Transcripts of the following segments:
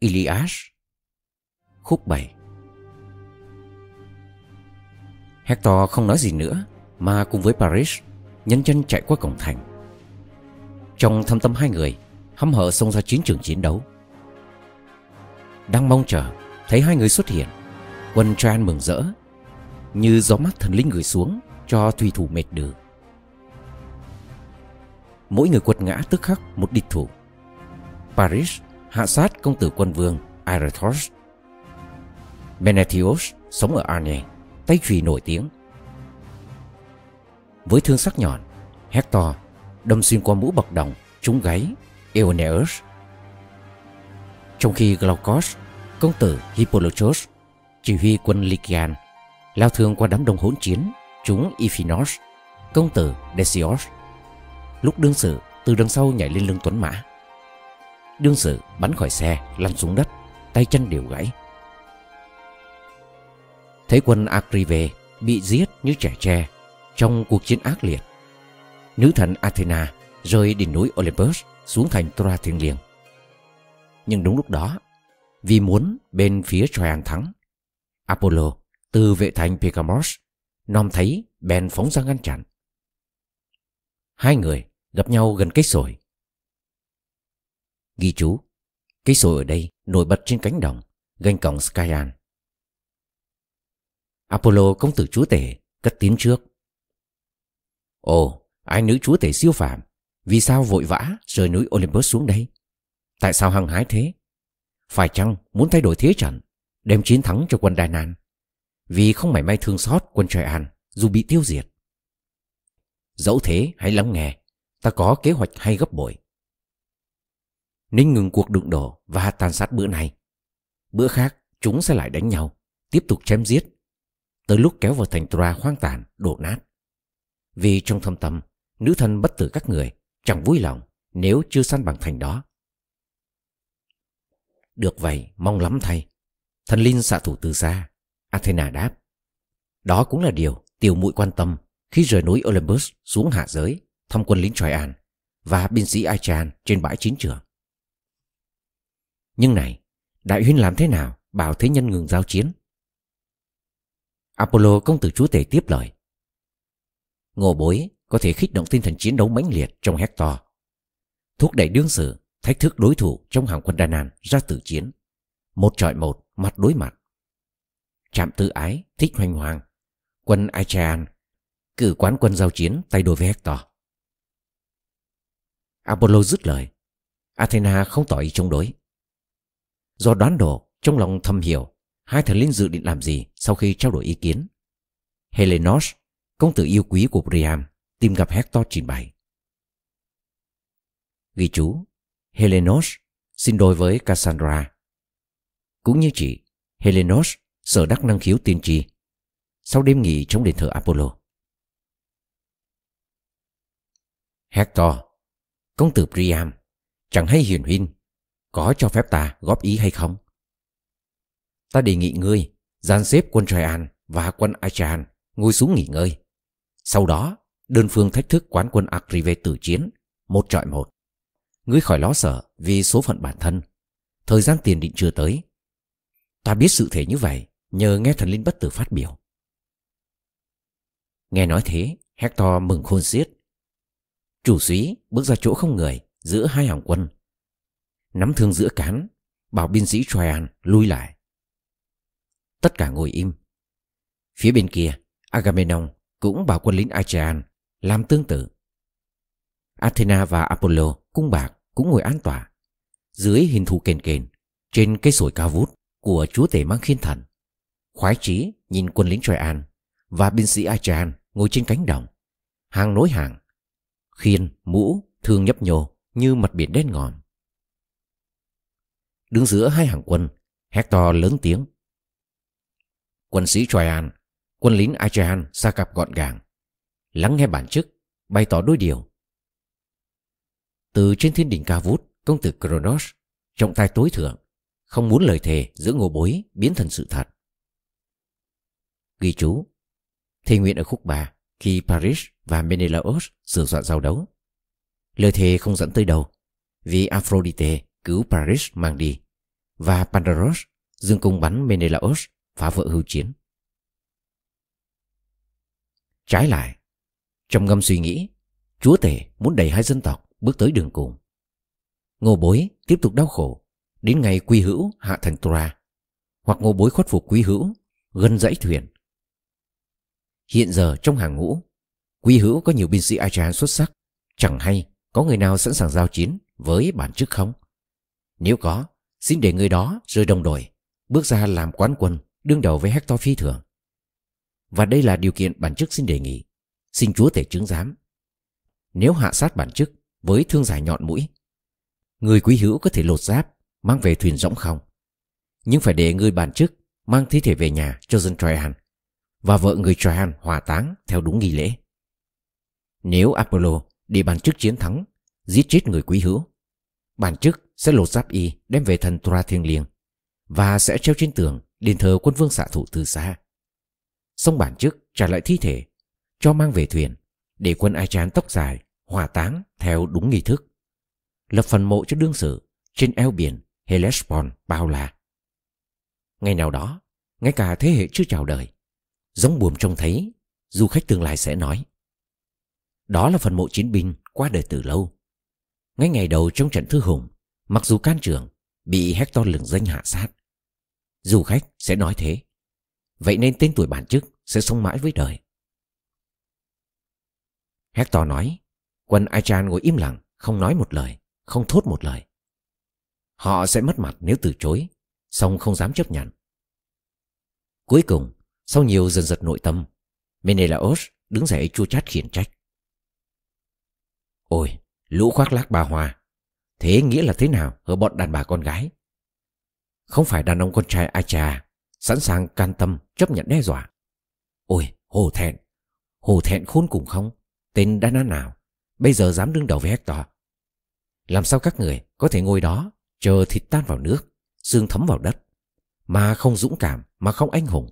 Ilias. Khúc 7 Hector không nói gì nữa, Mà cùng với Paris Nhân chân chạy qua cổng thành. Trong thâm tâm hai người, Hăm hở xông ra chiến trường chiến đấu. Đang mong chờ, Thấy hai người xuất hiện, Quân Tran mừng rỡ, Như gió mắt thần linh gửi xuống Cho thủy thủ mệt đừ. Mỗi người quật ngã tức khắc một địch thủ. Paris hạ sát công tử quân vương Arethos Menetios sống ở Arne tay trùy nổi tiếng. Với thương sắc nhọn, Hector đâm xuyên qua mũ bọc đồng, trúng gáy Eoneus. Trong khi Glaucus, công tử Hippolochos chỉ huy quân Lycian, lao thương qua đám đông hỗn chiến, trúng Iphinos, công tử Decios. Lúc đương sự, từ đằng sau nhảy lên lưng tuấn mã đương sự bắn khỏi xe, lăn xuống đất, tay chân đều gãy. Thấy quân Akrive bị giết như trẻ tre trong cuộc chiến ác liệt. Nữ thần Athena rơi đỉnh núi Olympus xuống thành Troa thiêng liêng. Nhưng đúng lúc đó, vì muốn bên phía Troyan thắng, Apollo từ vệ thành Pergamos nom thấy bèn phóng ra ngăn chặn. Hai người gặp nhau gần cây sồi Ghi chú Cây sồi ở đây nổi bật trên cánh đồng, Ganh cổng Skyan Apollo công tử chúa tể Cất tiếng trước. Ồ, ai nữ chúa tể siêu phạm Vì sao vội vã rời núi Olympus xuống đây? Tại sao hăng hái thế? Phải chăng muốn thay đổi thế trận, Đem chiến thắng cho quân Đài Nan Vì không mảy may thương xót quân Trời An Dù bị tiêu diệt. Dẫu thế, hãy lắng nghe, Ta có kế hoạch hay gấp bội nên ngừng cuộc đụng độ và tàn sát bữa này. Bữa khác, chúng sẽ lại đánh nhau, tiếp tục chém giết. Tới lúc kéo vào thành Troa hoang tàn, đổ nát. Vì trong thâm tâm, nữ thần bất tử các người chẳng vui lòng nếu chưa săn bằng thành đó. Được vậy, mong lắm thay. Thần linh xạ thủ từ xa. Athena đáp. Đó cũng là điều tiểu muội quan tâm khi rời núi Olympus xuống hạ giới thăm quân lính Troyan và binh sĩ Aichan trên bãi chiến trường. Nhưng này, đại huynh làm thế nào bảo thế nhân ngừng giao chiến? Apollo công tử chúa tể tiếp lời. Ngô bối có thể khích động tinh thần chiến đấu mãnh liệt trong Hector. Thúc đẩy đương sự, thách thức đối thủ trong hàng quân Đà Nàn ra tử chiến. Một trọi một, mặt đối mặt. Trạm tự ái, thích hoành hoàng. Quân Achaean cử quán quân giao chiến tay đôi với Hector. Apollo dứt lời. Athena không tỏ ý chống đối. Do đoán đồ, trong lòng thầm hiểu hai thần linh dự định làm gì sau khi trao đổi ý kiến. Helenos, công tử yêu quý của Priam, tìm gặp Hector trình bày. Ghi chú, Helenos xin đôi với Cassandra. Cũng như chị, Helenos sở đắc năng khiếu tiên tri. Sau đêm nghỉ trong đền thờ Apollo. Hector, công tử Priam, chẳng hay hiền huynh có cho phép ta góp ý hay không? Ta đề nghị ngươi gian xếp quân Traian và quân Achan ngồi xuống nghỉ ngơi. Sau đó, đơn phương thách thức quán quân Akrive tử chiến, một trọi một. Ngươi khỏi lo sợ vì số phận bản thân. Thời gian tiền định chưa tới. Ta biết sự thể như vậy nhờ nghe thần linh bất tử phát biểu. Nghe nói thế, Hector mừng khôn xiết. Chủ suý bước ra chỗ không người giữa hai hàng quân nắm thương giữa cán, bảo binh sĩ Troyan lui lại. Tất cả ngồi im. Phía bên kia, Agamemnon cũng bảo quân lính Achaean làm tương tự. Athena và Apollo cung bạc cũng ngồi an tỏa dưới hình thù kền kền trên cây sồi cao vút của chúa tể mang khiên thần. Khoái chí nhìn quân lính Troyan và binh sĩ Achaean ngồi trên cánh đồng, hàng nối hàng, khiên, mũ, thương nhấp nhô như mặt biển đen ngòm. Đứng giữa hai hàng quân, Hector lớn tiếng. Quân sĩ Troyan, quân lính Achaean xa cặp gọn gàng, lắng nghe bản chức, bày tỏ đôi điều. Từ trên thiên đỉnh cao vút, công tử Kronos, trọng tài tối thượng, không muốn lời thề giữa ngô bối biến thành sự thật. Ghi chú, thề nguyện ở khúc 3 khi Paris và Menelaos sửa soạn giao đấu. Lời thề không dẫn tới đâu, vì Aphrodite cứu Paris mang đi và Pandaros dương cung bắn Menelaos phá vỡ hưu chiến. Trái lại, trong ngâm suy nghĩ, chúa tể muốn đẩy hai dân tộc bước tới đường cùng. Ngô bối tiếp tục đau khổ đến ngày quy hữu hạ thành Tora hoặc ngô bối khuất phục quy hữu gần dãy thuyền. Hiện giờ trong hàng ngũ, quy hữu có nhiều binh sĩ Achaean xuất sắc, chẳng hay có người nào sẵn sàng giao chiến với bản chức không? Nếu có, xin để người đó rơi đồng đội, bước ra làm quán quân đương đầu với Hector phi thường. Và đây là điều kiện bản chức xin đề nghị, xin chúa tể chứng giám. Nếu hạ sát bản chức với thương giải nhọn mũi, người quý hữu có thể lột giáp, mang về thuyền rỗng không. Nhưng phải để người bản chức mang thi thể về nhà cho dân Troyan và vợ người Troyan hòa táng theo đúng nghi lễ. Nếu Apollo để bản chức chiến thắng, giết chết người quý hữu, bản chức sẽ lột giáp y đem về thần Tura thiêng liêng và sẽ treo trên tường đền thờ quân vương xạ thủ từ xa. Xong bản chức trả lại thi thể, cho mang về thuyền để quân ai chán tóc dài hỏa táng theo đúng nghi thức. Lập phần mộ cho đương sự trên eo biển Hellespont bao la. Ngày nào đó, ngay cả thế hệ chưa chào đời, giống buồm trông thấy, du khách tương lai sẽ nói. Đó là phần mộ chiến binh qua đời từ lâu. Ngay ngày đầu trong trận thư hùng, mặc dù can trưởng bị Hector lừng danh hạ sát, du khách sẽ nói thế. Vậy nên tên tuổi bản chức sẽ sống mãi với đời. Hector nói, quân Achan ngồi im lặng, không nói một lời, không thốt một lời. Họ sẽ mất mặt nếu từ chối, song không dám chấp nhận. Cuối cùng, sau nhiều dần giật nội tâm, Menelaos đứng dậy chua chát khiển trách. Ôi, lũ khoác lác bà Hoa, thế nghĩa là thế nào ở bọn đàn bà con gái? Không phải đàn ông con trai ai trà, sẵn sàng can tâm chấp nhận đe dọa. Ôi, hồ thẹn, hồ thẹn khôn cùng không? Tên đã nát nào, bây giờ dám đứng đầu với Hector. Làm sao các người có thể ngồi đó chờ thịt tan vào nước, xương thấm vào đất, mà không dũng cảm, mà không anh hùng.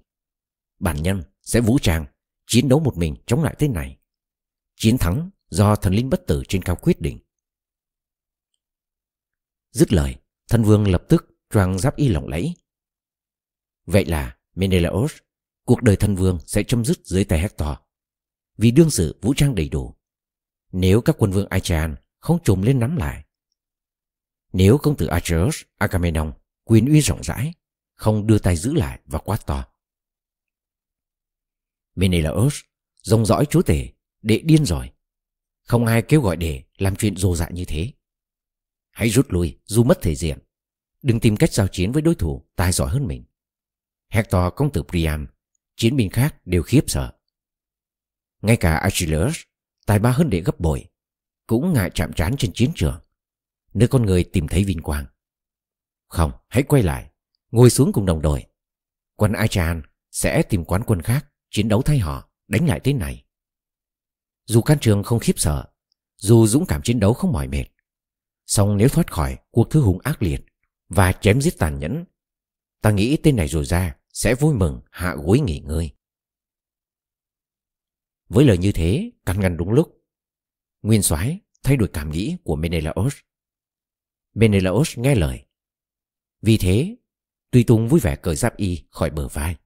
Bản nhân sẽ vũ trang, chiến đấu một mình chống lại tên này. Chiến thắng do thần linh bất tử trên cao quyết định. Dứt lời, thân vương lập tức choàng giáp y lỏng lẫy. Vậy là Menelaos, cuộc đời thân vương sẽ chấm dứt dưới tay Hector. Vì đương sự vũ trang đầy đủ. Nếu các quân vương Achaean không trùm lên nắm lại. Nếu công tử Achilles, Agamemnon quyền uy rộng rãi, không đưa tay giữ lại và quát to. Menelaos rồng dõi chúa tể, đệ điên rồi. Không ai kêu gọi để làm chuyện dồ dại như thế. Hãy rút lui dù mất thể diện. Đừng tìm cách giao chiến với đối thủ tài giỏi hơn mình. Hector công tử Priam, chiến binh khác đều khiếp sợ. Ngay cả Achilles, tài ba hơn đệ gấp bội, cũng ngại chạm trán trên chiến trường, nơi con người tìm thấy vinh quang. Không, hãy quay lại, ngồi xuống cùng đồng đội. Quân Achan sẽ tìm quán quân khác, chiến đấu thay họ, đánh lại thế này. Dù can trường không khiếp sợ, dù dũng cảm chiến đấu không mỏi mệt, xong nếu thoát khỏi cuộc thứ hùng ác liệt và chém giết tàn nhẫn, ta nghĩ tên này rồi ra sẽ vui mừng hạ gối nghỉ ngơi. Với lời như thế, căn ngăn đúng lúc. Nguyên soái thay đổi cảm nghĩ của Menelaos. Menelaos nghe lời. Vì thế, Tuy Tung vui vẻ cởi giáp y khỏi bờ vai.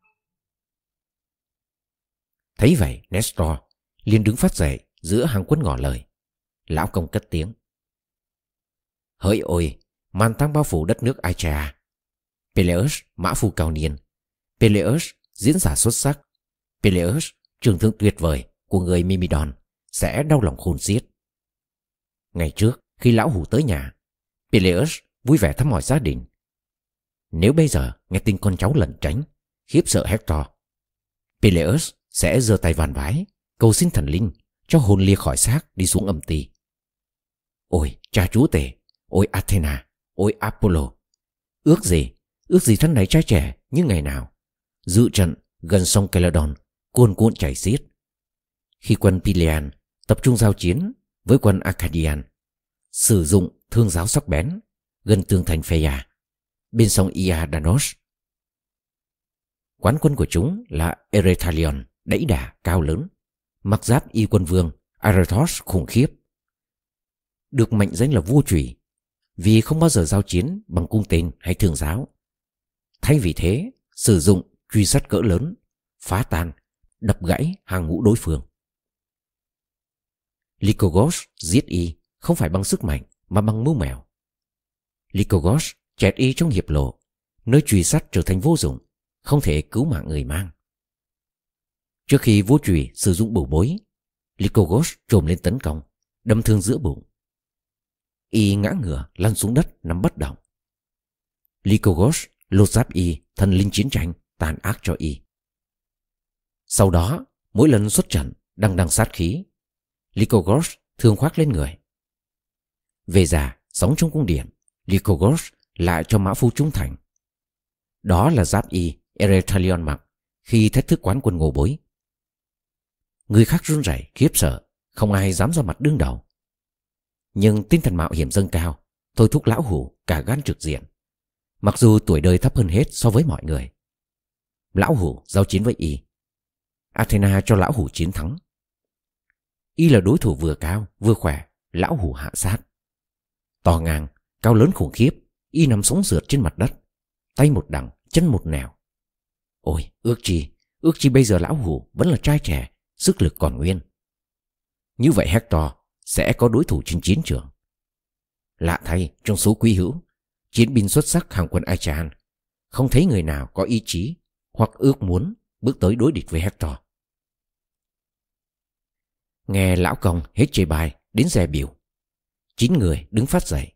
Thấy vậy, Nestor liền đứng phát dậy giữa hàng quân ngỏ lời. Lão công cất tiếng. Hỡi ôi, màn tăng bao phủ đất nước Achaea. Peleus, mã phu cao niên. Peleus, diễn giả xuất sắc. Peleus, trường thương tuyệt vời của người Mimidon sẽ đau lòng khôn xiết. Ngày trước, khi lão hủ tới nhà, Peleus vui vẻ thăm hỏi gia đình. Nếu bây giờ nghe tin con cháu lẩn tránh, khiếp sợ Hector, Peleus sẽ giơ tay van vái, cầu xin thần linh cho hồn lia khỏi xác đi xuống âm ti. Ôi cha chúa tể, ôi Athena, ôi Apollo. Ước gì, ước gì thân này trai trẻ như ngày nào. Dự trận gần sông Caledon, cuồn cuộn chảy xiết. Khi quân Pelian tập trung giao chiến với quân Acadian, sử dụng thương giáo sắc bén gần tường thành Pheia, bên sông Iadanos. Quán quân của chúng là Eretalion, đẫy đà, cao lớn, mặc giáp y quân vương Arathos khủng khiếp. Được mệnh danh là vua trùy vì không bao giờ giao chiến bằng cung tên hay thương giáo. Thay vì thế, sử dụng truy sát cỡ lớn, phá tan, đập gãy hàng ngũ đối phương. Lycogos giết y không phải bằng sức mạnh mà bằng mưu mèo. Lycogos chẹt y trong hiệp lộ, nơi truy sát trở thành vô dụng, không thể cứu mạng người mang. Trước khi vua trùy sử dụng bổ bối, Lycogos trồm lên tấn công, đâm thương giữa bụng. Y ngã ngửa lăn xuống đất nằm bất động. Lycogos lột giáp Y thần linh chiến tranh tàn ác cho Y. Sau đó, mỗi lần xuất trận đăng đăng sát khí, Lycogos thường khoác lên người. Về già, sống trong cung điện, Lycogos lại cho mã phu trung thành. Đó là giáp y Eretalion mặc khi thách thức quán quân ngô bối. Người khác run rẩy khiếp sợ, không ai dám ra mặt đương đầu. Nhưng tinh thần mạo hiểm dâng cao, thôi thúc lão hủ cả gan trực diện. Mặc dù tuổi đời thấp hơn hết so với mọi người. Lão hủ giao chiến với y. Athena cho lão hủ chiến thắng. Y là đối thủ vừa cao, vừa khỏe, lão hủ hạ sát. To ngang, cao lớn khủng khiếp, y nằm sống sượt trên mặt đất. Tay một đằng, chân một nẻo. Ôi, ước chi, ước chi bây giờ lão hủ vẫn là trai trẻ, sức lực còn nguyên. Như vậy Hector sẽ có đối thủ trên chiến trường. Lạ thay, trong số quý hữu, chiến binh xuất sắc hàng quân Achan, không thấy người nào có ý chí hoặc ước muốn bước tới đối địch với Hector. Nghe lão công hết chê bài đến xe biểu. Chín người đứng phát dậy.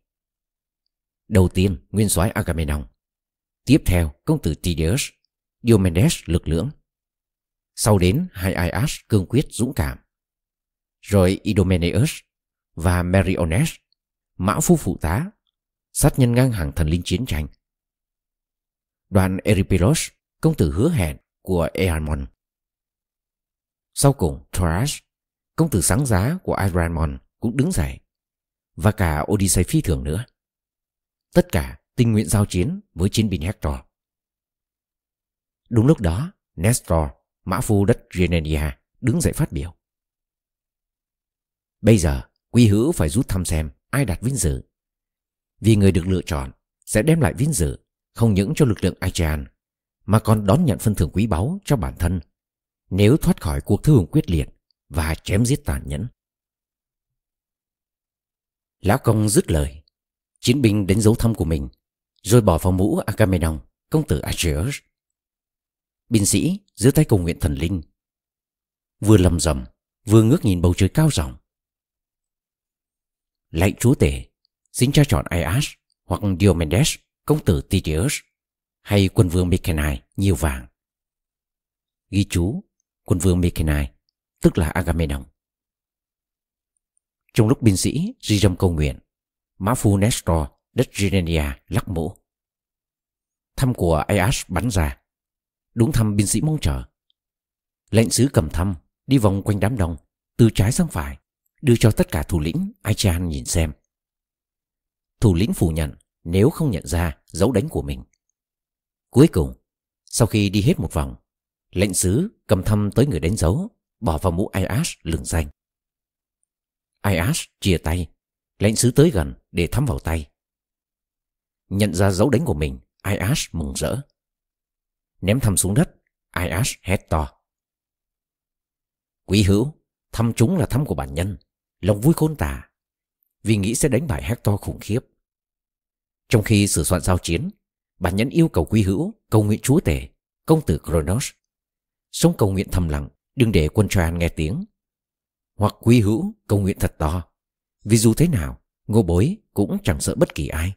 Đầu tiên nguyên soái Agamemnon. Tiếp theo công tử Tydeus, Diomedes lực lưỡng. Sau đến hai Aias cương quyết dũng cảm. Rồi Idomeneus và Meriones, mã phu phụ tá, sát nhân ngang hàng thần linh chiến tranh. Đoàn Eripilos, công tử hứa hẹn của Eamon. Sau cùng Thoras, công tử sáng giá của Iramon cũng đứng dậy. Và cả Odyssey phi thường nữa. Tất cả tình nguyện giao chiến với chiến binh Hector. Đúng lúc đó, Nestor, mã phu đất Genenia, đứng dậy phát biểu. Bây giờ, quy hữu phải rút thăm xem ai đạt vinh dự. Vì người được lựa chọn sẽ đem lại vinh dự không những cho lực lượng ASEAN mà còn đón nhận phân thưởng quý báu cho bản thân nếu thoát khỏi cuộc thư hùng quyết liệt và chém giết tàn nhẫn. Lão công dứt lời, chiến binh đánh dấu thăm của mình, rồi bỏ vào mũ Agamemnon, công tử Acheus. Binh sĩ giữ tay cầu nguyện thần linh, vừa lầm rầm, vừa ngước nhìn bầu trời cao rộng. Lạy chúa tể, xin cho chọn Aias hoặc Diomedes, công tử Tydeus, hay quân vương Mykenai nhiều vàng. Ghi chú, quân vương Mykenai tức là Agamemnon. Trong lúc binh sĩ di dâm cầu nguyện, Mã Phu Nestor đất Gerenia lắc mũ. Thăm của Aias bắn ra. Đúng thăm binh sĩ mong chờ. Lệnh sứ cầm thăm, đi vòng quanh đám đông, từ trái sang phải, đưa cho tất cả thủ lĩnh Aichan nhìn xem. Thủ lĩnh phủ nhận nếu không nhận ra dấu đánh của mình. Cuối cùng, sau khi đi hết một vòng, lệnh sứ cầm thăm tới người đánh dấu bỏ vào mũ Aias lừng danh. Aias chia tay, lệnh sứ tới gần để thăm vào tay. Nhận ra dấu đánh của mình, Aias mừng rỡ. Ném thăm xuống đất, Aias hét to. Quý hữu, thăm chúng là thăm của bản nhân, lòng vui khôn tả, vì nghĩ sẽ đánh bại Hector khủng khiếp. Trong khi sửa soạn giao chiến, bản nhân yêu cầu quý hữu cầu nguyện chúa tể, công tử Kronos, sống cầu nguyện thầm lặng Đừng để quân Troyan nghe tiếng. Hoặc quý hữu cầu nguyện thật to Vì dù thế nào Ngô bối cũng chẳng sợ bất kỳ ai.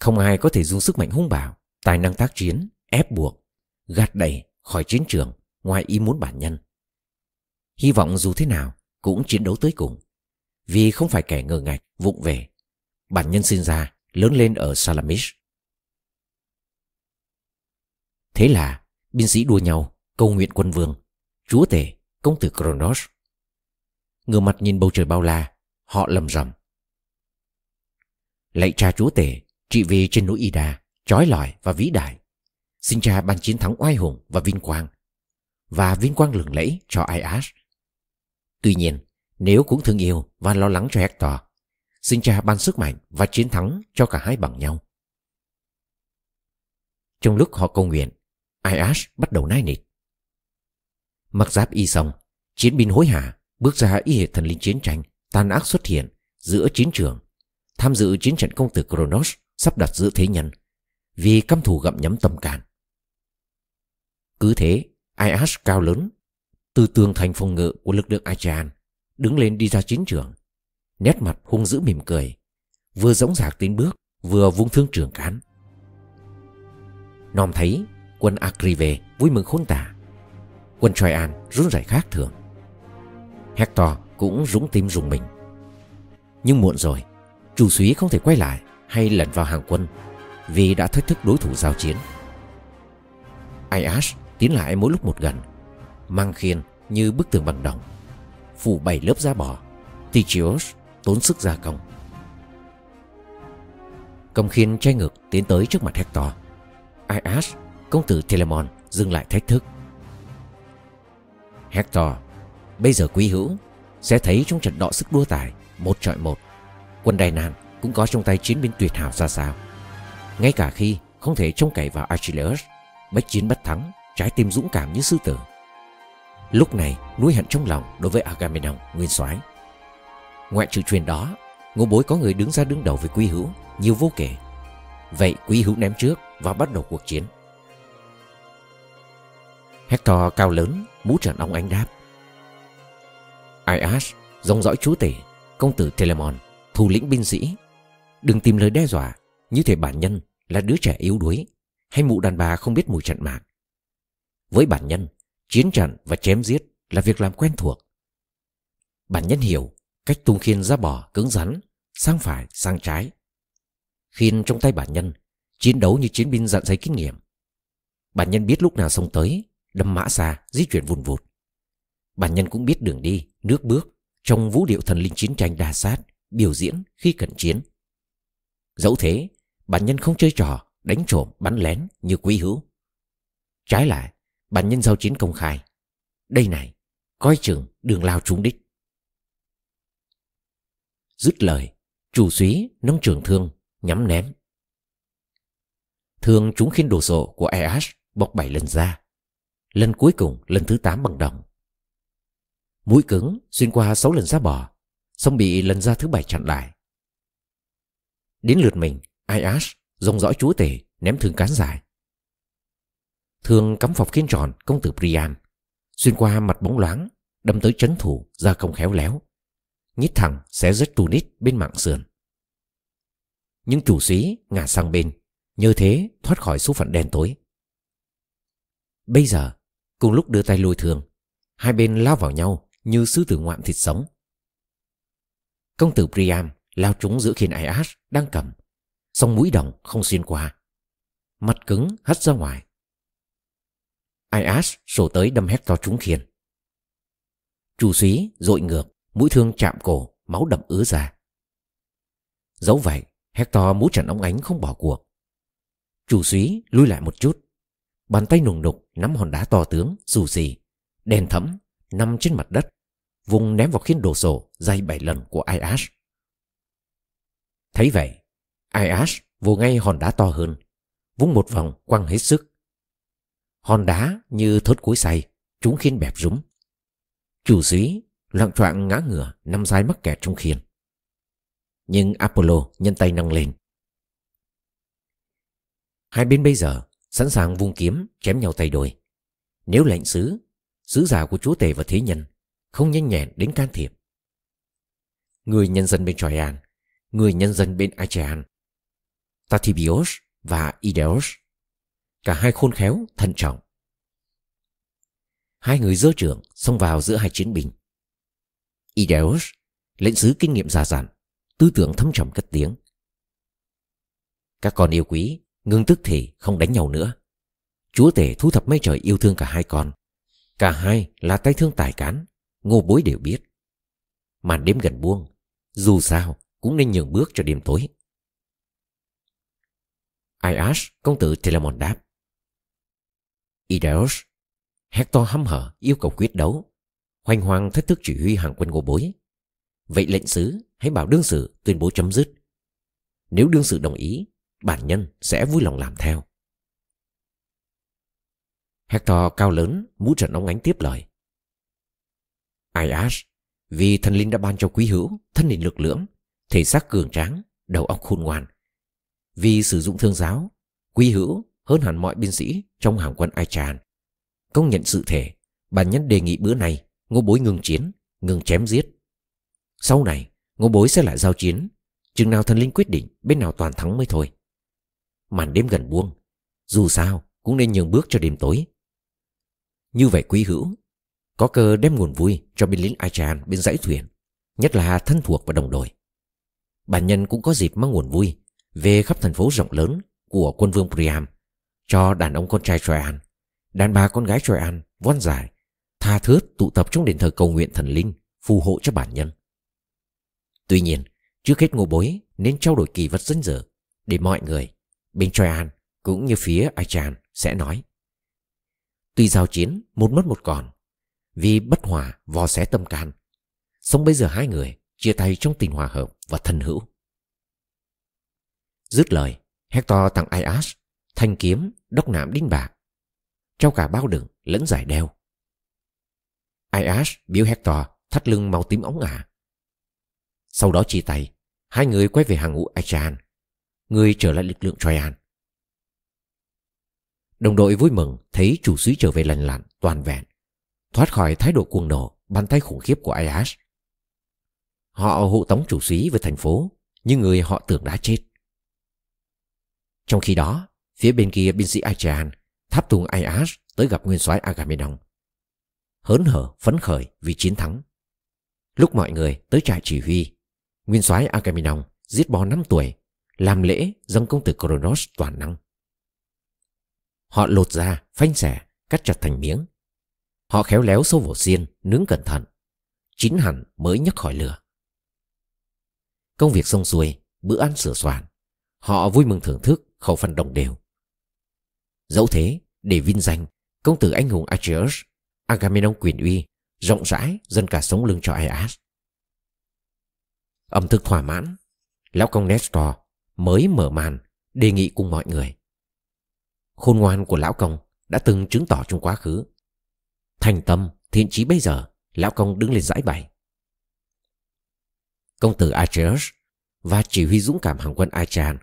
Không ai có thể dùng sức mạnh hung bạo Tài năng tác chiến Ép buộc Gạt đẩy khỏi chiến trường Ngoài ý muốn bản nhân. Hy vọng dù thế nào cũng chiến đấu tới cùng Vì không phải kẻ ngờ ngạch vụng về Bản nhân sinh ra lớn lên ở Salamis Thế là binh sĩ đua nhau cầu nguyện quân vương Chúa tể, công tử Kronos. Ngửa mặt nhìn bầu trời bao la, họ lầm rầm. Lạy cha chúa tể, trị vì trên núi Ida, trói lọi và vĩ đại. Xin cha ban chiến thắng oai hùng và vinh quang. Và vinh quang lừng lẫy cho Ias. Tuy nhiên, nếu cũng thương yêu và lo lắng cho Hector, xin cha ban sức mạnh và chiến thắng cho cả hai bằng nhau. Trong lúc họ cầu nguyện, Ayash bắt đầu nai nịt. Mặc giáp y xong, chiến binh hối hả bước ra y hệ thần linh chiến tranh tàn ác xuất hiện giữa chiến trường, tham dự chiến trận công tử Kronos sắp đặt giữa thế nhân vì căm thù gặm nhấm tâm can. Cứ thế, Ayash cao lớn từ tường thành phòng ngự của lực lượng Achean đứng lên đi ra chiến trường, nét mặt hung dữ mỉm cười, vừa dõng dạc tiến bước, vừa vung thương trường cán. Nom thấy quân Akrive vui mừng khôn tả, quân Troyan run rẩy khác thường. Hector cũng rúng tim rùng mình. Nhưng muộn rồi, chủ súy không thể quay lại hay lẩn vào hàng quân vì đã thách thức đối thủ giao chiến. Ayash tiến lại mỗi lúc một gần, mang khiên như bức tường bằng đồng, phủ bảy lớp da bò. Tichios tốn sức gia công. Công khiên trai ngược tiến tới trước mặt Hector. Ias công tử Telemon dừng lại thách thức. Hector, bây giờ quý hữu sẽ thấy trong trận đọ sức đua tài một trọi một, quân Đài Nam cũng có trong tay chiến binh tuyệt hảo ra sao. Ngay cả khi không thể trông cậy vào Achilles, bách chiến bất thắng, trái tim dũng cảm như sư tử. Lúc này nuôi hận trong lòng đối với Agamemnon nguyên soái. Ngoại trừ truyền đó, ngô bối có người đứng ra đứng đầu với quý hữu, nhiều vô kể. Vậy quý hữu ném trước và bắt đầu cuộc chiến. Hector cao lớn, mũ trần ông ánh đáp. Ias dòng dõi chúa tể, công tử Telemon, thủ lĩnh binh sĩ. Đừng tìm lời đe dọa, như thể bản nhân là đứa trẻ yếu đuối, hay mụ đàn bà không biết mùi trận mạc. Với bản nhân, chiến trận và chém giết là việc làm quen thuộc. Bản nhân hiểu cách tung khiên ra bỏ cứng rắn, sang phải, sang trái. Khiên trong tay bản nhân, chiến đấu như chiến binh dặn dày kinh nghiệm. Bản nhân biết lúc nào xông tới, đâm mã xa, di chuyển vùn vụt. Bản nhân cũng biết đường đi, nước bước, trong vũ điệu thần linh chiến tranh đa sát, biểu diễn khi cận chiến. Dẫu thế, bản nhân không chơi trò, đánh trộm, bắn lén như quý hữu. Trái lại, bản nhân giao chiến công khai. Đây này, coi chừng đường lao trúng đích. Dứt lời, chủ súy nông trường thương, nhắm ném. Thương trúng khiên đồ sộ của Eash bọc bảy lần ra. Lần cuối cùng, lần thứ tám bằng đồng. Mũi cứng xuyên qua sáu lần ra bò, xong bị lần ra thứ bảy chặn lại. Đến lượt mình, Ayash dòng dõi chúa tể ném thương cán dài. Thương cắm phọc khiến tròn công tử Priam, xuyên qua mặt bóng loáng, đâm tới chấn thủ ra công khéo léo. Nhít thẳng sẽ rất tù nít bên mạng sườn. những chủ sĩ ngả sang bên, nhờ thế thoát khỏi số phận đen tối. Bây giờ, cùng lúc đưa tay lôi thường, hai bên lao vào nhau như sư tử ngoạm thịt sống. Công tử Priam lao trúng giữa khiên Aias đang cầm, song mũi đồng không xuyên qua. Mặt cứng hất ra ngoài. Ias sổ tới đâm hét to trúng khiên. Chủ Xúy dội ngược, mũi thương chạm cổ, máu đậm ứa ra. Dẫu vậy, Hector mũ trần ống ánh không bỏ cuộc. Chủ Xúy lui lại một chút. Bàn tay nùng nục nắm hòn đá to tướng, dù gì đèn thẫm, nằm trên mặt đất, vùng ném vào khiên đồ sổ dây bảy lần của Ias. Thấy vậy, Ias vồ ngay hòn đá to hơn, vung một vòng quăng hết sức. Hòn đá như thớt cối xay, chúng khiên bẹp rúng. Chủ dúy loạn choạng ngã ngửa nằm dài mắc kẹt trong khiên. Nhưng Apollo nhân tay nâng lên. Hai bên bây giờ sẵn sàng vung kiếm chém nhau tay đôi. Nếu lệnh sứ, sứ giả của chúa tể và thế nhân không nhanh nhẹn đến can thiệp. Người nhân dân bên Troyan, người nhân dân bên Achean, Tatibios và Ideos, cả hai khôn khéo, thận trọng. Hai người dơ trưởng xông vào giữa hai chiến binh. Ideos, lệnh sứ kinh nghiệm già dặn, tư tưởng thâm trầm cất tiếng. Các con yêu quý, ngưng tức thì không đánh nhau nữa. Chúa tể thu thập mây trời yêu thương cả hai con. Cả hai là tay thương tài cán, ngô bối đều biết. Màn đêm gần buông, dù sao cũng nên nhường bước cho đêm tối. Ayash, công tử Telamon đáp. Ideos, Hector hăm hở yêu cầu quyết đấu, hoành hoang thách thức chỉ huy hàng quân ngô bối. Vậy lệnh sứ hãy bảo đương sự tuyên bố chấm dứt. Nếu đương sự đồng ý, bản nhân sẽ vui lòng làm theo. Hector cao lớn, mũ trận óng ánh tiếp lời. Ayash, vì thần linh đã ban cho quý hữu, thân hình lực lưỡng, thể xác cường tráng, đầu óc khôn ngoan. Vì sử dụng thương giáo, quý hữu hơn hẳn mọi binh sĩ trong hàng quân Aichan. Công nhận sự thể, bản nhân đề nghị bữa này ngô bối ngừng chiến, ngừng chém giết. Sau này, ngô bối sẽ lại giao chiến, chừng nào thần linh quyết định bên nào toàn thắng mới thôi. Màn đêm gần buông, dù sao cũng nên nhường bước cho đêm tối. Như vậy quý hữu, có cơ đem nguồn vui cho binh lính Aichan bên dãy thuyền, nhất là thân thuộc và đồng đội. Bản nhân cũng có dịp mang nguồn vui về khắp thành phố rộng lớn của quân vương Priam cho đàn ông con trai Troyan, đàn bà con gái Troyan von giải, tha thướt tụ tập trong đền thờ cầu nguyện thần linh, phù hộ cho bản nhân. Tuy nhiên, trước hết ngô bối nên trao đổi kỳ vật dân dở để mọi người, bên Troyan cũng như phía Achan sẽ nói. Tuy giao chiến một mất một còn, vì bất hòa vò xé tâm can, sống bây giờ hai người chia tay trong tình hòa hợp và thân hữu. Dứt lời, Hector tặng Ias thanh kiếm, đốc nạm đinh bạc, trao cả bao đựng lẫn giải đeo. Aias biếu Hector thắt lưng màu tím ống ả. Sau đó chia tay, hai người quay về hàng ngũ Achan, người trở lại lực lượng Troyan. Đồng đội vui mừng thấy chủ sĩ trở về lành lặn, toàn vẹn, thoát khỏi thái độ cuồng nổ, bàn tay khủng khiếp của Iash. Họ hộ tống chủ sĩ về thành phố, nhưng người họ tưởng đã chết. Trong khi đó, phía bên kia binh sĩ Achean tháp tùng Aias tới gặp nguyên soái Agamemnon. Hớn hở, phấn khởi vì chiến thắng. Lúc mọi người tới trại chỉ huy, nguyên soái Agamemnon giết bò 5 tuổi, làm lễ dâng công tử Kronos toàn năng. Họ lột ra, phanh xẻ, cắt chặt thành miếng. Họ khéo léo sâu vào xiên, nướng cẩn thận. Chín hẳn mới nhấc khỏi lửa. Công việc xong xuôi, bữa ăn sửa soạn. Họ vui mừng thưởng thức khẩu phần đồng đều. Dẫu thế, để vinh danh, công tử anh hùng Acheus, Agamemnon quyền uy, rộng rãi dân cả sống lưng cho Aias. Âm thức thỏa mãn, lão công Nestor mới mở màn đề nghị cùng mọi người. Khôn ngoan của lão công đã từng chứng tỏ trong quá khứ. Thành tâm, thiện chí bây giờ, lão công đứng lên giải bày. Công tử Acheus và chỉ huy dũng cảm hàng quân Achan.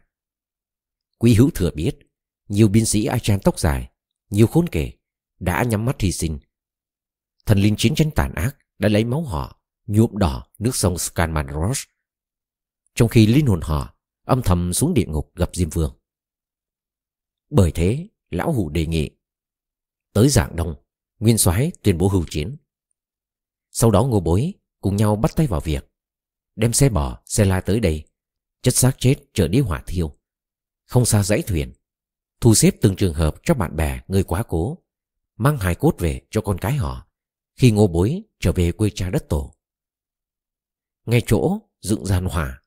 Quý hữu thừa biết, nhiều binh sĩ Achan tóc dài, nhiều khốn kể, đã nhắm mắt hy sinh. Thần linh chiến tranh tàn ác đã lấy máu họ, nhuộm đỏ nước sông Scanmanros. Trong khi linh hồn họ âm thầm xuống địa ngục gặp Diêm Vương. Bởi thế, lão hủ đề nghị. Tới dạng đông, nguyên soái tuyên bố hưu chiến. Sau đó ngô bối cùng nhau bắt tay vào việc. Đem xe bò, xe la tới đây, chất xác chết trở đi hỏa thiêu. Không xa dãy thuyền, thu xếp từng trường hợp cho bạn bè người quá cố, mang hài cốt về cho con cái họ khi ngô bối trở về quê cha đất tổ. Ngay chỗ dựng gian hỏa,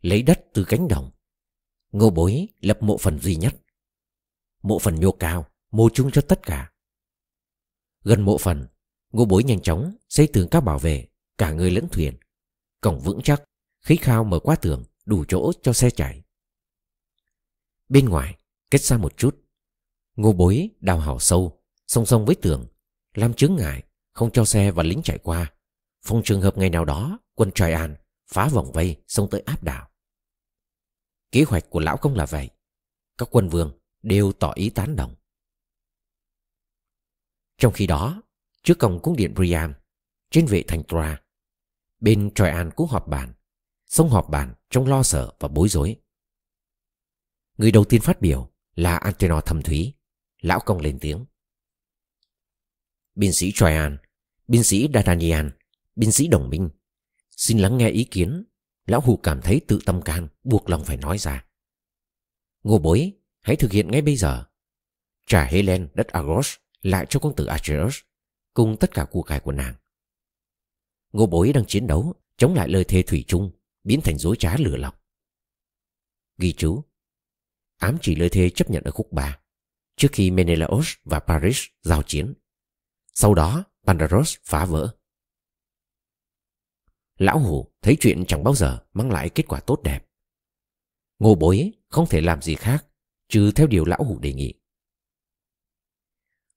lấy đất từ cánh đồng, ngô bối lập mộ phần duy nhất. Mộ phần nhô cao Mô chung cho tất cả. Gần mộ phần Ngô bối nhanh chóng xây tường các bảo vệ Cả người lẫn thuyền Cổng vững chắc Khí khao mở qua tường Đủ chỗ cho xe chạy. Bên ngoài Kết xa một chút Ngô bối đào hào sâu Song song với tường Làm chướng ngại Không cho xe và lính chạy qua Phòng trường hợp ngày nào đó Quân Trài An phá vòng vây Xông tới áp đảo Kế hoạch của lão không là vậy Các quân vương đều tỏ ý tán đồng. Trong khi đó, trước cổng cung điện Priam, trên vệ thành Tra, bên Troyan cũng họp bàn, xong họp bàn trong lo sợ và bối rối. Người đầu tiên phát biểu là Antenor thầm thúy, lão công lên tiếng. Binh sĩ Troyan, binh sĩ Dardanian, binh sĩ đồng minh, xin lắng nghe ý kiến, lão hù cảm thấy tự tâm can, buộc lòng phải nói ra. Ngô bối Hãy thực hiện ngay bây giờ. Trả Helen đất Argos lại cho công tử Atreus cùng tất cả của cải của nàng. Ngô bối đang chiến đấu chống lại lời thề thủy chung biến thành dối trá lừa lọc. Ghi chú Ám chỉ lời thề chấp nhận ở khúc 3 trước khi Menelaos và Paris giao chiến. Sau đó Pandaros phá vỡ. Lão Hủ thấy chuyện chẳng bao giờ mang lại kết quả tốt đẹp. Ngô bối không thể làm gì khác, trừ theo điều Lão Hủ đề nghị.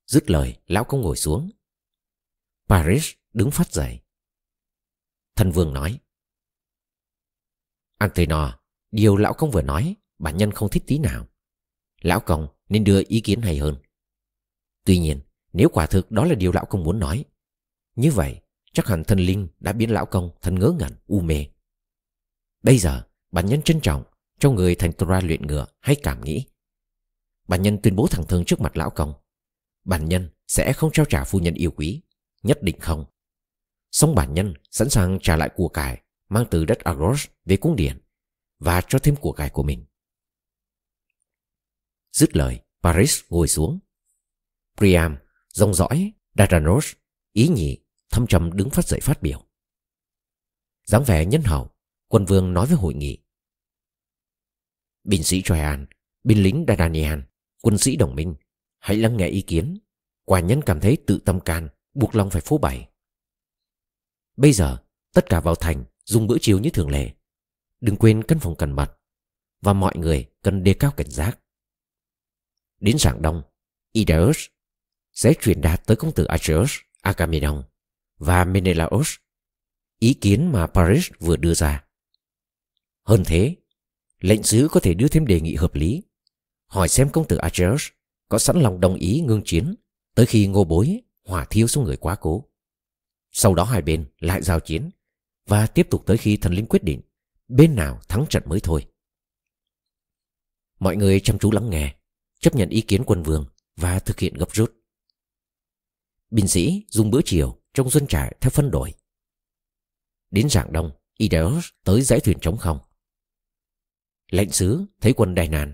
Dứt lời, Lão Công ngồi xuống. Paris đứng phát dậy. Thần Vương nói. Antenor, điều Lão Công vừa nói, bản nhân không thích tí nào. Lão Công nên đưa ý kiến hay hơn. Tuy nhiên, nếu quả thực đó là điều Lão Công muốn nói, như vậy chắc hẳn thần linh đã biến Lão Công thành ngớ ngẩn, u mê. Bây giờ, bản nhân trân trọng cho người thành Tora luyện ngựa hay cảm nghĩ. Bản nhân tuyên bố thẳng thừng trước mặt Lão Công. Bản nhân sẽ không trao trả phu nhân yêu quý, nhất định không. Song bản nhân sẵn sàng trả lại của cải mang từ đất Agros về cung điện và cho thêm của cải của mình. Dứt lời, Paris ngồi xuống. Priam, dòng dõi, Dardanos, ý nhị, thâm trầm đứng phát dậy phát biểu. dáng vẻ nhân hậu, quân vương nói với hội nghị. Binh sĩ Troyan, binh lính Dardanian, quân sĩ đồng minh, hãy lắng nghe ý kiến. Quả nhân cảm thấy tự tâm can, buộc lòng phải phố bày. Bây giờ, tất cả vào thành, dùng bữa chiều như thường lệ. Đừng quên căn phòng cần mật, và mọi người cần đề cao cảnh giác. Đến rạng đông, Idaeus sẽ truyền đạt tới công tử Acheus, Agamemnon và Menelaus ý kiến mà Paris vừa đưa ra. Hơn thế, lệnh sứ có thể đưa thêm đề nghị hợp lý, hỏi xem công tử Acheus có sẵn lòng đồng ý ngưng chiến tới khi ngô bối hỏa thiêu số người quá cố. Sau đó hai bên lại giao chiến và tiếp tục tới khi thần linh quyết định bên nào thắng trận mới thôi. Mọi người chăm chú lắng nghe, chấp nhận ý kiến quân vương và thực hiện gấp rút. Binh sĩ dùng bữa chiều trong doanh trại theo phân đội Đến rạng đông, Ideos tới giải thuyền trống không. Lệnh sứ thấy quân Đài Nàn,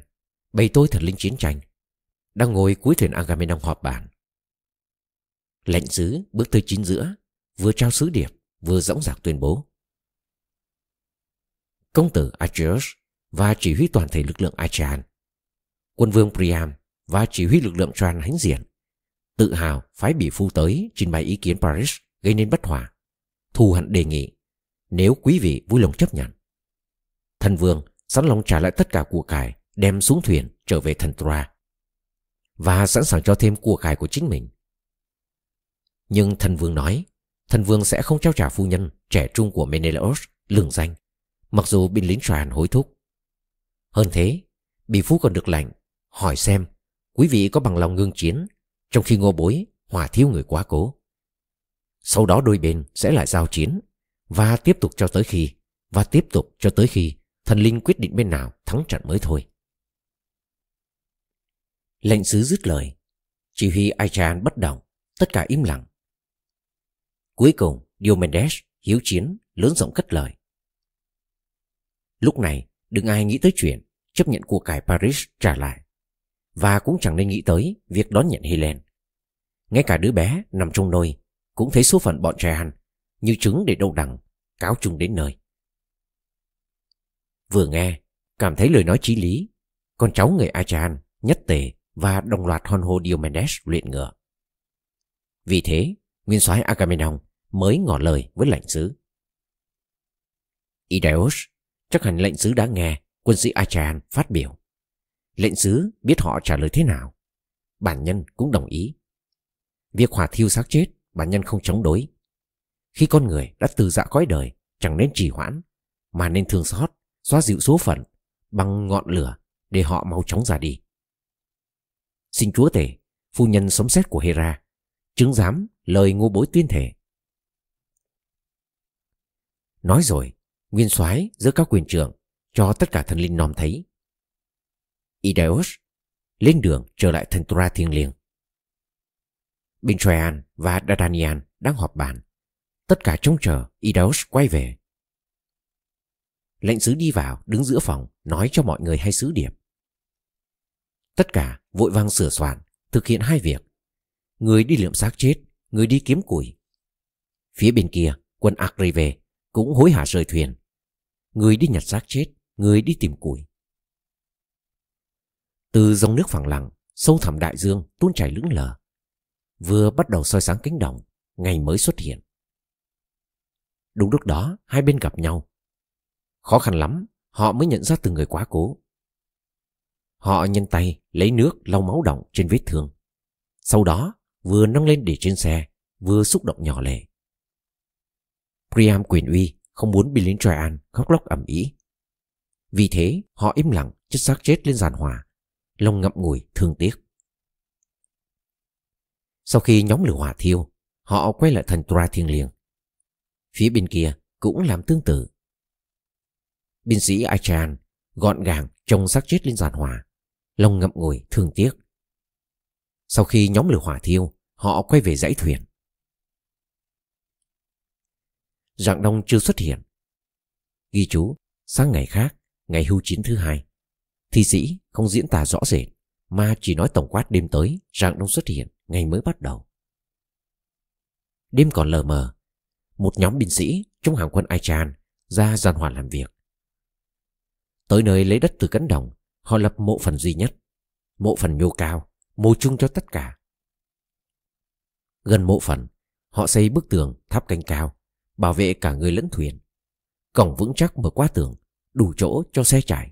bày tôi thần linh chiến tranh, đang ngồi cuối thuyền Agamemnon họp bàn. Lệnh sứ bước tới chín giữa, vừa trao sứ điệp, vừa dõng dạc tuyên bố. Công tử Acheus và chỉ huy toàn thể lực lượng Achean quân vương Priam và chỉ huy lực lượng Tran hãnh diện, tự hào phái bị phu tới trình bày ý kiến Paris gây nên bất hòa. Thù hận đề nghị, nếu quý vị vui lòng chấp nhận. Thần vương sẵn lòng trả lại tất cả của cải đem xuống thuyền trở về thần Troa và sẵn sàng cho thêm của cải của chính mình. Nhưng thần vương nói, thần vương sẽ không trao trả phu nhân trẻ trung của Menelaos lường danh, mặc dù binh lính Tràn hối thúc. Hơn thế, bị phu còn được lệnh hỏi xem quý vị có bằng lòng ngưng chiến trong khi ngô bối hòa thiếu người quá cố. Sau đó đôi bên sẽ lại giao chiến và tiếp tục cho tới khi và tiếp tục cho tới khi thần linh quyết định bên nào thắng trận mới thôi. Lệnh sứ dứt lời, chỉ huy Aichan bất động, tất cả im lặng. Cuối cùng, Diomedes hiếu chiến, lớn giọng cất lời. Lúc này, đừng ai nghĩ tới chuyện chấp nhận của cải Paris trả lại. Và cũng chẳng nên nghĩ tới việc đón nhận Helen. Ngay cả đứa bé nằm trong nôi cũng thấy số phận bọn trẻ hằn như trứng để đâu đằng, cáo chung đến nơi. Vừa nghe, cảm thấy lời nói chí lý, con cháu người Achan, nhất tề và đồng loạt hon hô Diomedes luyện ngựa. Vì thế, nguyên soái Agamemnon mới ngỏ lời với lãnh sứ. Idaeus, chắc hẳn lệnh sứ đã nghe quân sĩ Achan phát biểu. Lệnh sứ biết họ trả lời thế nào. Bản nhân cũng đồng ý. Việc hỏa thiêu xác chết, bản nhân không chống đối. Khi con người đã từ dạ cõi đời, chẳng nên trì hoãn, mà nên thương xót, xóa dịu số phận bằng ngọn lửa để họ mau chóng ra đi. Xin chúa tể, phu nhân sống xét của Hera, chứng giám lời ngô bối tuyên thể. Nói rồi, nguyên soái giữa các quyền trưởng cho tất cả thần linh nom thấy. Idaeus lên đường trở lại thành Tura thiêng liêng. Bên và Dardanian đang họp bàn. Tất cả trông chờ Idaeus quay về. Lệnh sứ đi vào đứng giữa phòng nói cho mọi người hay sứ điệp. Tất cả vội vàng sửa soạn, thực hiện hai việc. Người đi lượm xác chết, người đi kiếm củi. Phía bên kia, quân Akrive cũng hối hả rời thuyền. Người đi nhặt xác chết, người đi tìm củi. Từ dòng nước phẳng lặng, sâu thẳm đại dương tuôn chảy lững lờ. Vừa bắt đầu soi sáng cánh đồng, ngày mới xuất hiện. Đúng lúc đó, hai bên gặp nhau. Khó khăn lắm, họ mới nhận ra từng người quá cố. Họ nhân tay lấy nước lau máu động trên vết thương. Sau đó, vừa nâng lên để trên xe, vừa xúc động nhỏ lệ. Priam quyền uy không muốn bị lính khóc lóc ẩm ý. Vì thế, họ im lặng chất xác chết lên giàn hòa. Long ngậm ngùi thương tiếc. Sau khi nhóm lửa hỏa thiêu, họ quay lại thành Tra thiêng liêng. Phía bên kia cũng làm tương tự. Binh sĩ Achan gọn gàng trông xác chết lên giàn hỏa, Long ngậm ngùi thương tiếc. Sau khi nhóm lửa hỏa thiêu, họ quay về dãy thuyền. Dạng Đông chưa xuất hiện. Ghi chú, sáng ngày khác, ngày hưu chiến thứ hai, thi sĩ không diễn tả rõ rệt mà chỉ nói tổng quát đêm tới Rạng Đông xuất hiện ngày mới bắt đầu. Đêm còn lờ mờ, một nhóm binh sĩ trong hàng quân Aichan ra gian hoàn làm việc. Tới nơi lấy đất từ cánh đồng, họ lập mộ phần duy nhất, mộ phần nhô cao, Mộ chung cho tất cả. Gần mộ phần, họ xây bức tường tháp canh cao, bảo vệ cả người lẫn thuyền. Cổng vững chắc mở qua tường, đủ chỗ cho xe chạy.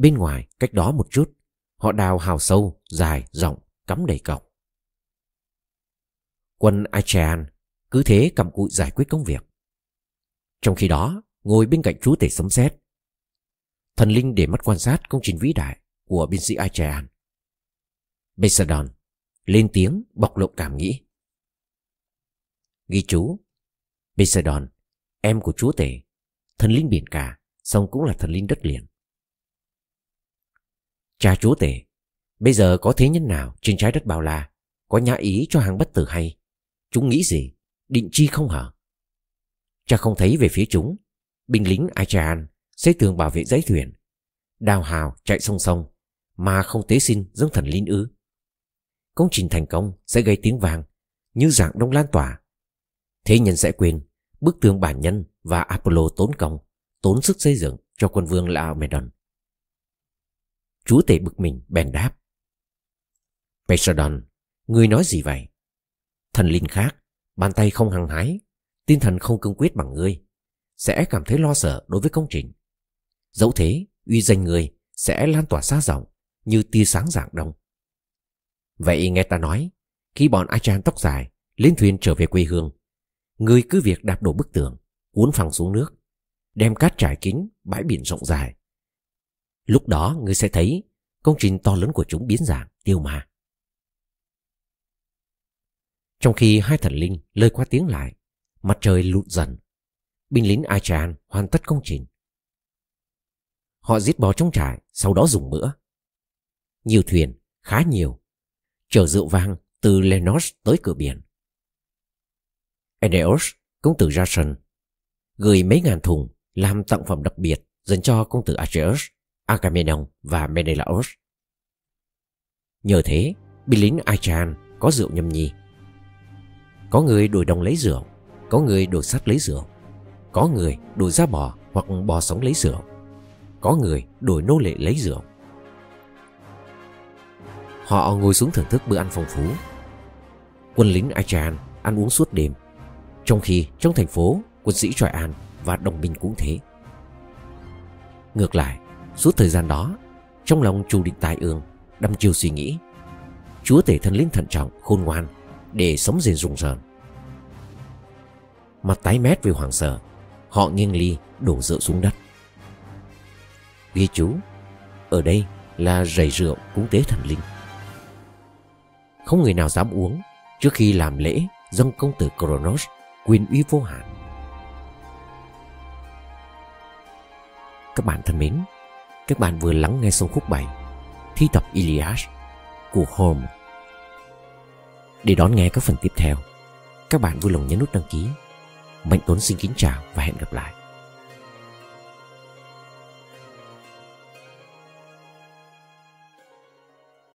Bên ngoài, cách đó một chút, họ đào hào sâu, dài, rộng, cắm đầy cọc. Quân Achean cứ thế cầm cụi giải quyết công việc. Trong khi đó, ngồi bên cạnh chúa tể sấm sét. Thần linh để mắt quan sát công trình vĩ đại của binh sĩ Achean. Besadon lên tiếng bộc lộ cảm nghĩ. Ghi chú Poseidon, em của chúa tể, thần linh biển cả, song cũng là thần linh đất liền. Cha chúa tể, bây giờ có thế nhân nào trên trái đất bao la, có nhã ý cho hàng bất tử hay? Chúng nghĩ gì? Định chi không hả? Cha không thấy về phía chúng, binh lính Aichan xây tường bảo vệ dãy thuyền, đào hào chạy song song, mà không tế xin dâng thần linh ư. Công trình thành công sẽ gây tiếng vàng, như dạng đông lan tỏa. Thế nhân sẽ quên bức tường bản nhân và Apollo tốn công, tốn sức xây dựng cho quân vương Laomedon. Chúa tể bực mình bèn đáp. Poseidon, ngươi nói gì vậy? Thần linh khác, bàn tay không hăng hái, tinh thần không cương quyết bằng ngươi, sẽ cảm thấy lo sợ đối với công trình. Dẫu thế, uy danh ngươi sẽ lan tỏa xa rộng như tia sáng dạng đông. Vậy nghe ta nói, khi bọn Achan tóc dài lên thuyền trở về quê hương, Ngươi cứ việc đạp đổ bức tường, uốn phẳng xuống nước, đem cát trải kính bãi biển rộng dài. Lúc đó ngươi sẽ thấy công trình to lớn của chúng biến dạng, tiêu ma. Trong khi hai thần linh lơi qua tiếng lại, mặt trời lụt dần. Binh lính Achan hoàn tất công trình. Họ giết bò trong trại, sau đó dùng bữa. Nhiều thuyền, khá nhiều, chở rượu vang từ Lenos tới cửa biển. Eneos, công tử Jason, gửi mấy ngàn thùng làm tặng phẩm đặc biệt dành cho công tử Acheus, Agamemnon và Menelaos. Nhờ thế, binh lính Aichan có rượu nhâm nhi. Có người đổi đồng lấy rượu, có người đổi sắt lấy rượu, có người đổi da bò hoặc bò sống lấy rượu, có người đổi nô lệ lấy rượu. Họ ngồi xuống thưởng thức bữa ăn phong phú. Quân lính Aichan ăn uống suốt đêm trong khi trong thành phố, quân sĩ Troy An và đồng minh cũng thế. Ngược lại, suốt thời gian đó, trong lòng Chu Định Tài Ương đăm chiêu suy nghĩ. Chúa tể thần linh thận trọng, khôn ngoan để sống dền rùng rợn. Mặt tái mét vì hoảng sợ, họ nghiêng ly đổ rượu xuống đất. Ghi chú, ở đây là rầy rượu cúng tế thần linh. Không người nào dám uống trước khi làm lễ dâng công tử Kronos quyền uy vô hạn. Các bạn thân mến, các bạn vừa lắng nghe xong khúc 7 thi tập Iliad của Holmes. Để đón nghe các phần tiếp theo, các bạn vui lòng nhấn nút đăng ký. Mạnh Tuấn xin kính chào và hẹn gặp lại.